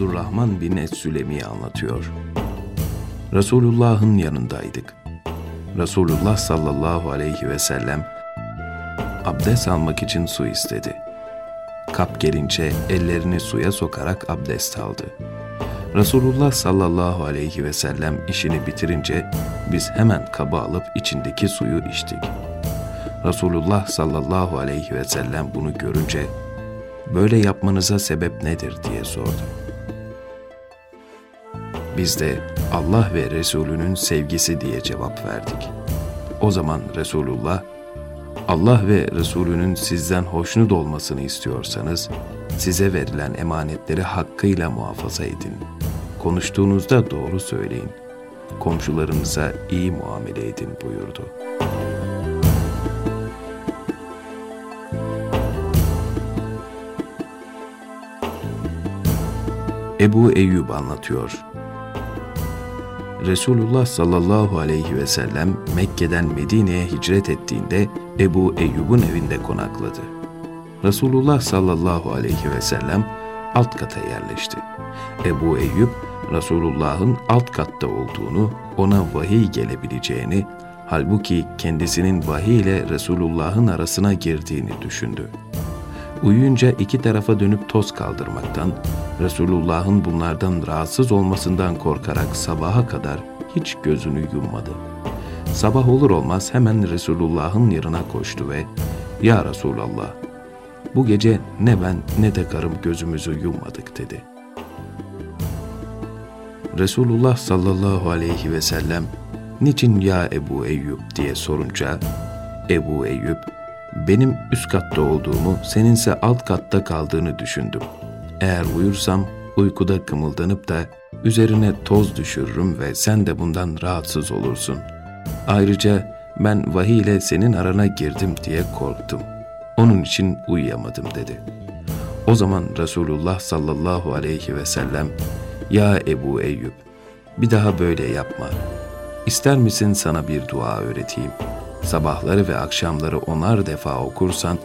Abdurrahman bin Es-Sülemi anlatıyor. Resulullah'ın yanındaydık. Resulullah sallallahu aleyhi ve sellem abdest almak için su istedi. Kap gelince ellerini suya sokarak abdest aldı. Resulullah sallallahu aleyhi ve sellem işini bitirince biz hemen kabı alıp içindeki suyu içtik. Resulullah sallallahu aleyhi ve sellem bunu görünce böyle yapmanıza sebep nedir diye sordu. Biz de Allah ve Resulünün sevgisi diye cevap verdik. O zaman Resulullah, Allah ve Resulünün sizden hoşnut olmasını istiyorsanız, size verilen emanetleri hakkıyla muhafaza edin. Konuştuğunuzda doğru söyleyin. Komşularınıza iyi muamele edin buyurdu. Ebu Eyyub anlatıyor. Resulullah sallallahu aleyhi ve sellem Mekke'den Medine'ye hicret ettiğinde Ebu Eyyub'un evinde konakladı. Resulullah sallallahu aleyhi ve sellem alt kata yerleşti. Ebu Eyyub, Resulullah'ın alt katta olduğunu, ona vahiy gelebileceğini, halbuki kendisinin vahiy ile Resulullah'ın arasına girdiğini düşündü. Uyuyunca iki tarafa dönüp toz kaldırmaktan, Resulullah'ın bunlardan rahatsız olmasından korkarak sabaha kadar hiç gözünü yummadı. Sabah olur olmaz hemen Resulullah'ın yanına koştu ve ''Ya Resulallah, bu gece ne ben ne de karım gözümüzü yummadık.'' dedi. Resulullah sallallahu aleyhi ve sellem ''Niçin ya Ebu Eyyub?'' diye sorunca Ebu Eyyub benim üst katta olduğumu, seninse alt katta kaldığını düşündüm. Eğer uyursam uykuda kımıldanıp da üzerine toz düşürürüm ve sen de bundan rahatsız olursun. Ayrıca ben vahiy ile senin arana girdim diye korktum. Onun için uyuyamadım dedi. O zaman Resulullah sallallahu aleyhi ve sellem Ya Ebu Eyyub bir daha böyle yapma. İster misin sana bir dua öğreteyim?'' Sabahları ve akşamları onar defa okursan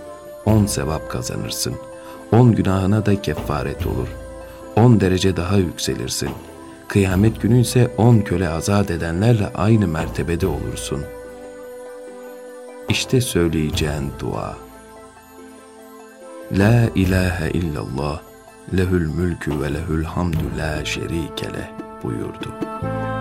on sevap kazanırsın. On günahına da kefaret olur. On derece daha yükselirsin. Kıyamet günü ise on köle azat edenlerle aynı mertebede olursun. İşte söyleyeceğin dua. La ilahe illallah, lehül mülkü ve lehül hamdü la şerike leh buyurdu.''